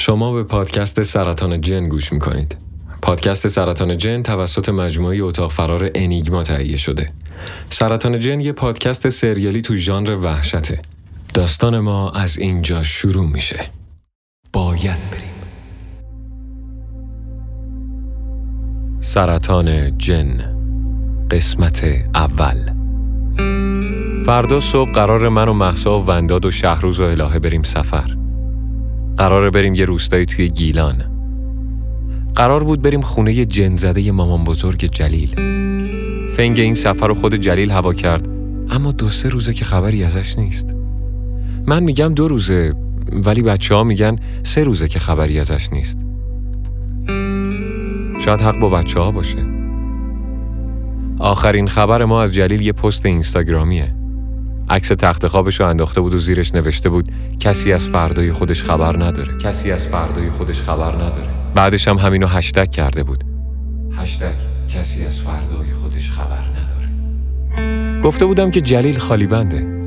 شما به پادکست سرطان جن گوش می‌کنید. پادکست سرطان جن توسط مجموعه اتاق فرار انیگما تهیه شده. سرطان جن یه پادکست سریالی تو ژانر وحشته. داستان ما از اینجا شروع میشه. باید بریم. سرطان جن قسمت اول فردا صبح قرار من و محسا و ونداد و شهروز و الهه بریم سفر قراره بریم یه روستایی توی گیلان. قرار بود بریم خونه جن زده مامان بزرگ جلیل. فنگ این سفر رو خود جلیل هوا کرد اما دو سه روزه که خبری ازش نیست. من میگم دو روزه ولی بچه ها میگن سه روزه که خبری ازش نیست. شاید حق با بچه ها باشه. آخرین خبر ما از جلیل یه پست اینستاگرامیه. عکس تخت خوابش رو انداخته بود و زیرش نوشته بود کسی از فردای خودش خبر نداره. کسی از فردای خودش خبر نداره. بعدش هم همینو هشتگ کرده بود. هشتگ کسی از فردای خودش خبر نداره. گفته بودم که جلیل خالی بنده.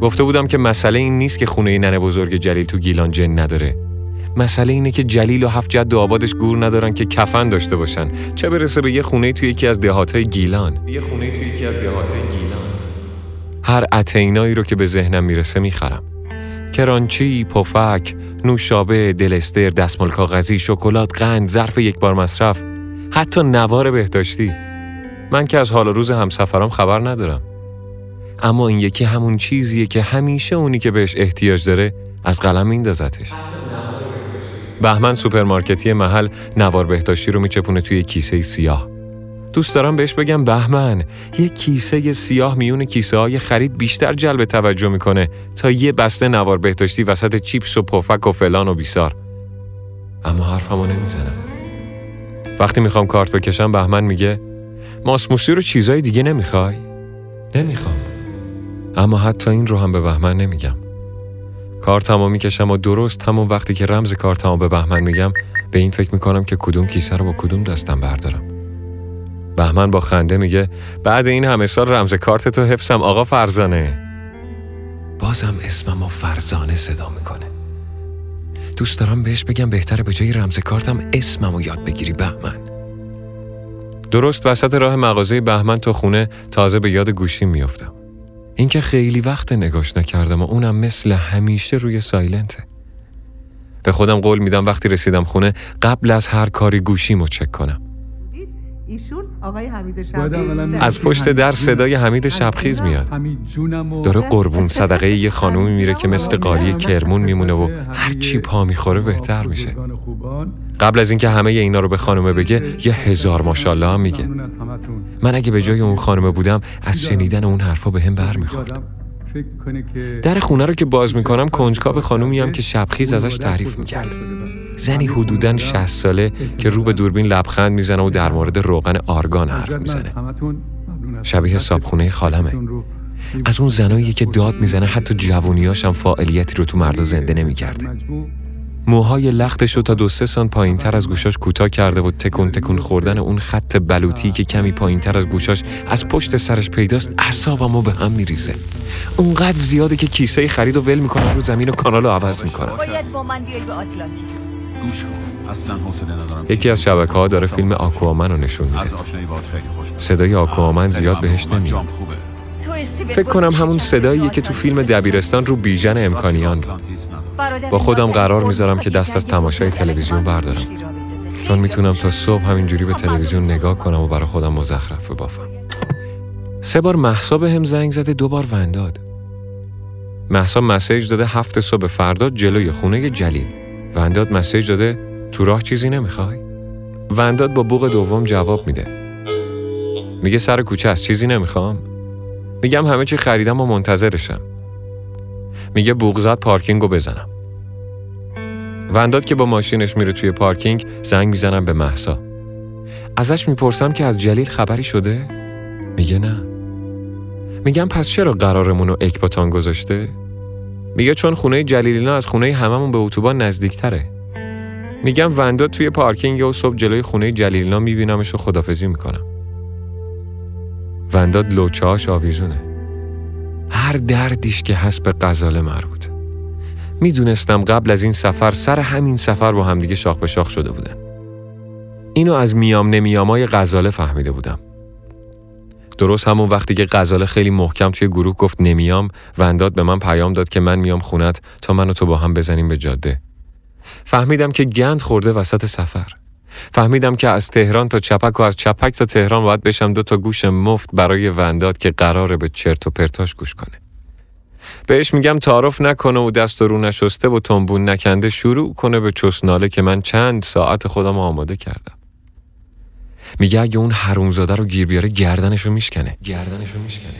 گفته بودم که مسئله این نیست که خونه ننه بزرگ جلیل تو گیلان جن نداره. مسئله اینه که جلیل و هفت جد و آبادش گور ندارن که کفن داشته باشن. چه برسه به یه خونه توی یکی از دهاتای گیلان. یه خونه توی یکی از دهاتای گیلان. هر اتینایی رو که به ذهنم می‌رسه می‌خرم کرانچی، پفک، نوشابه، دلستر، دستمال کاغذی، شکلات، قند، ظرف یک بار مصرف، حتی نوار بهداشتی. من که از حال روز همسفرام خبر ندارم. اما این یکی همون چیزیه که همیشه اونی که بهش احتیاج داره از قلم میندازتش. بهمن سوپرمارکتی محل نوار بهداشتی رو میچپونه توی کیسه سیاه. دوست دارم بهش بگم بهمن. یه کیسه سیاه میون کیسه های خرید بیشتر جلب توجه می‌کنه تا یه بسته نوار بهداشتی وسط چیپس و پفک و فلان و بیسار. اما حرفمو نمی‌زنم. وقتی می‌خوام کارت بکشم بهمن میگه ماسموسی رو چیزای دیگه نمی‌خوای؟ نمی‌خوام. اما حتی این رو هم به بهمن نمیگم. کارتمو می‌کشم و درست همون وقتی که رمز کارتمو به بهمن میگم به این فکر می‌کنم که کدوم کیسه رو با کدوم دستم بردارم. بهمن با خنده میگه بعد این همه سال رمز کارت تو حفظم آقا فرزانه. بازم اسمم و فرزانه صدا می‌کنه. دوست دارم بهش بگم بهتره به جای رمز کارتم اسمم و یاد بگیری بهمن. درست وسط راه مغازه بهمن تا خونه تازه به یاد گوشیم میافتم. اینکه خیلی وقت نگاش نکردم و اونم مثل همیشه روی سایلنته. به خودم قول میدم وقتی رسیدم خونه قبل از هر کاری گوشیمو چک کنم. ایشون آقای حمید از پشت در صدای حمید شبخیز میاد. داره قربون صدقه یه خانومی میره که مثل قالی کرمون میمونه و هر چی پا می‌خوره بهتر میشه. قبل از اینکه همه اینا رو به خانومه بگه یه هزار ماشاءالله هم میگه. من اگه به جای اون خانومه بودم از شنیدن اون حرفا به هم بر می‌خورد در خونه رو که باز می‌کنم کنجکاو خانومی هم که شبخیز ازش تعریف می‌کرد. زنی حدوداً 60 ساله که رو به دوربین لبخند می‌زنه و در مورد روغن آرگان حرف می‌زنه. شبیه صابخونه خالمه. از اون زنایی که داد می‌زنه حتی جوونیاش هم فعالیتی رو تو مردا زنده نمی‌کرده. موهای لختش رو تا دو سه سان پایین تر از گوشاش کوتاه کرده و تکون تکون خوردن اون خط بلوطی که کمی پایین تر از گوشاش از پشت سرش پیداست اعصابمو به هم میریزه. اونقدر زیاده که کیسه خرید و ول می‌کنم رو زمین و کانال رو عوض می‌کنم باید با من بیای به آتلانتیکس گوش کن اصلا حوصله ندارم. یکی از شبکه ها داره فیلم آکوامن رو نشون میده. صدای آکوامن زیاد بهش نمیاد. فکر کنم همون صداییه که تو فیلم. دبیرستان رو بیژن امکانیان. بود. با خودم قرار می‌ذارم که دست از تماشای تلویزیون بردارم. چون می‌تونم تا صبح همینجوری به تلویزیون نگاه کنم و برای خودم مزخرف ببافم. سه بار محسا به هم زنگ زده دو بار ونداد. محسا مسیج داده هفت صبح فردا جلوی خونه جلیل. ونداد مسیج داده تو راه چیزی نمی‌خوای؟ ونداد با بوق دوم جواب میده. میگه سر کوچه از چیزی نمی‌خوام؟ میگم همه چی خریدم و منتظرشم. میگه بوغزت پارکینگو بزنم. ونداد که با ماشینش میره توی پارکینگ زنگ می‌زنم به محسا ازش می‌پرسم که از جلیل خبری شده؟ میگه نه. میگم پس چرا قرارمون رو اکباتان گذاشته؟ میگه چون خونه جلیلینا از خونه هممون به اتوبان نزدیکتره. میگم ونداد توی پارکینگ و صبح جلوی خونه جلیلینا میبینمش و خدافزی می‌کنم. ونداد لوچهاش آویزونه. هر دردیش که هست به غزاله مربوط می‌دونستم قبل از این سفر سر همین سفر با همدیگه شاخ به شاخ شده بودن. اینو از میام نمیامای غزاله فهمیده بودم. درست همون وقتی که غزاله خیلی محکم توی گروه گفت نمیام ونداد به من پیام داد که من میام خونت تا من و تو با هم بزنیم به جاده. فهمیدم که گند خورده وسط سفر. فهمیدم که از تهران تا چپک و از چپک تا تهران باید بشم دو تا گوش مفت برای ونداد که قراره به چرت و پرتاش گوش کنه. بهش میگم تعارف نکنه و دست و رو نشسته و تنبون نکنده شروع کنه به چسناله که من چند ساعت خودم آماده کردم. میگه اگه اون حرومزاده رو گیر بیاره گردنشو میشکنه. گردنشو میشکنه.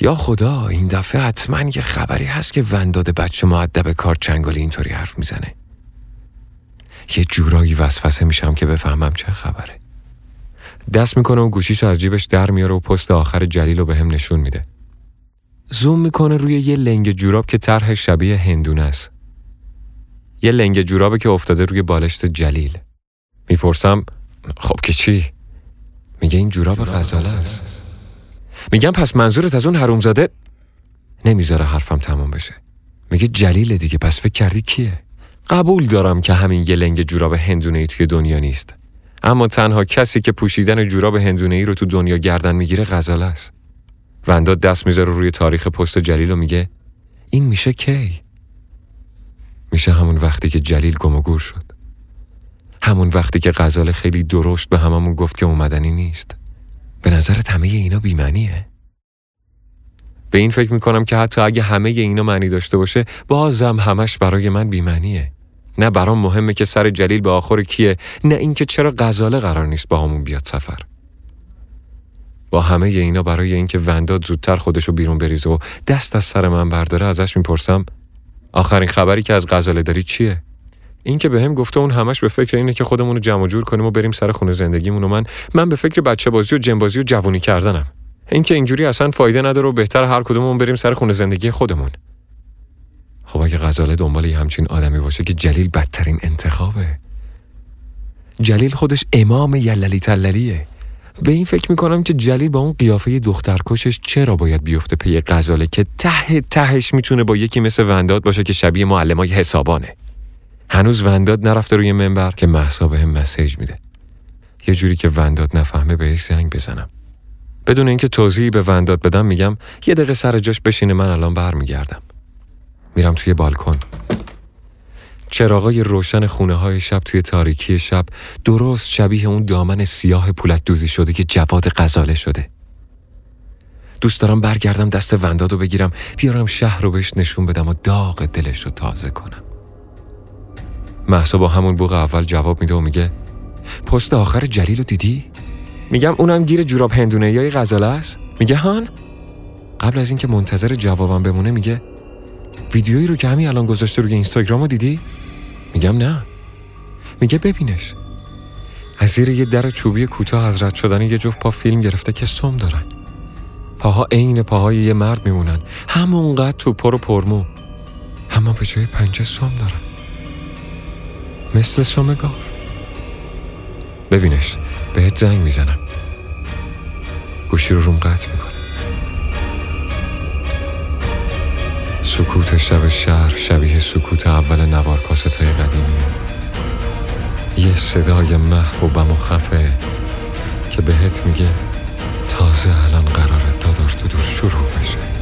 یا خدا این دفعه حتما یه خبری هست که ونداد بچه معدب کار چنگالی اینطوری حرف می‌زنه. یه جورایی وسوسه میشم که بفهمم چه خبره. دست می‌کنه و گوشیشو از جیبش در میاره و پست آخر جلیل رو به هم نشون میده. زوم می‌کنه روی یه لنگ جوراب که طرح شبیه هندونه است. یه لنگ جورابه که افتاده روی بالشت جلیل. می‌پرسم خب که چی؟ میگه این جوراب غزاله است. میگم پس منظورت از اون حرومزاده نمی‌ذاره حرفم تمام بشه. میگه جلیل دیگه پس فکر کردی کیه؟ قبول دارم که همین یه لنگ جوراب هندونه ای توی دنیا نیست. اما تنها کسی که پوشیدن جوراب هندونه ای رو تو دنیا گردن می‌گیره غزاله است. ونداد دست می‌ذاره روی تاریخ پست جلیل و میگه این میشه کی؟ میشه همون وقتی که جلیل گم و گور شد. همون وقتی که غزاله خیلی درشت به هممون گفت که اومدنی نیست. به نظر همه اینا بیمنیه به این فکر می‌کنم که حتی اگه همه اینا معنی داشته باشه بازم همش برای من بیمنیه نه برام مهمه که سر جلیل به آخر کیه نه اینکه چرا غزاله قرار نیست با همون بیاد سفر. با همه اینا برای اینکه ونداد زودتر خودشو بیرون بریزه و دست از سر من برداره ازش می‌پرسم آخرین خبری که از غزاله داری چیه؟ این که بهم گفته اون همش به فکر اینه که خودمون رو جمع جور کنیم و بریم سر خونه زندگیمون. و من من به فکر بچه بازی و جنبازی و جوونی کردنم. این که اینجوری اصلا فایده نداره و بهتر هر کدوممون بریم سر خونه زندگی خودمون. خب اگه غزاله دنبال یه همچین آدمی باشه که جلیل بدترین انتخابه. جلیل خودش امام یللی تللیه. به این فکر می‌کنم که جلیل با اون قیافه دخترکشش چرا باید بیفته پی غزاله که ته تهش می‌تونه با یکی مثل ونداد باشه که شبیه معلمای حسابانه. هنوز ونداد نرفته روی منبر که محسا به مسیج میده. یه جوری که ونداد نفهمه بهش زنگ بزنم. بدون اینکه توضیحی به ونداد بدم میگم یه دقیقه سر جاش بشینه من الان برمیگردم. میرم توی بالکن. چراغای روشن خونه های شب توی تاریکی شب درست شبیه اون دامن سیاه پولک دوزی شده که جواد غزاله شده. دوست دارم برگردم دست ونداد رو بگیرم بیارم شهر رو بهش نشون بدم و داغ دلش رو تازه کنم. محسا با همون بوق اول جواب میده و میگه پست آخر جلیل رو دیدی؟ میگم اونم گیر جوراب هندونه یا غزاله است؟ میگه هان؟ قبل از اینکه منتظر جوابم بمونه میگه ویدیویی رو که همین الان گذاشته روی اینستاگرام رو دیدی؟ میگم نه میگه ببینش از زیر یه در چوبی کوتاه از رد شدن یه جفت پا فیلم گرفته که سم دارن پاها عین پاهای یه مرد میمونن همونقدر تو پر و پرمو اما به جای پنجه سم دارن مثل سم گاو ببینش بهت زنگ می‌زنم. گوشی رو روم قطع می‌کنه سکوت شب شهر شبیه سکوت اول نوار کاست های قدیمی. یه صدای محو و بم و خفه که بهت میگه تازه الان قراره دادار تو دور شروع بشه.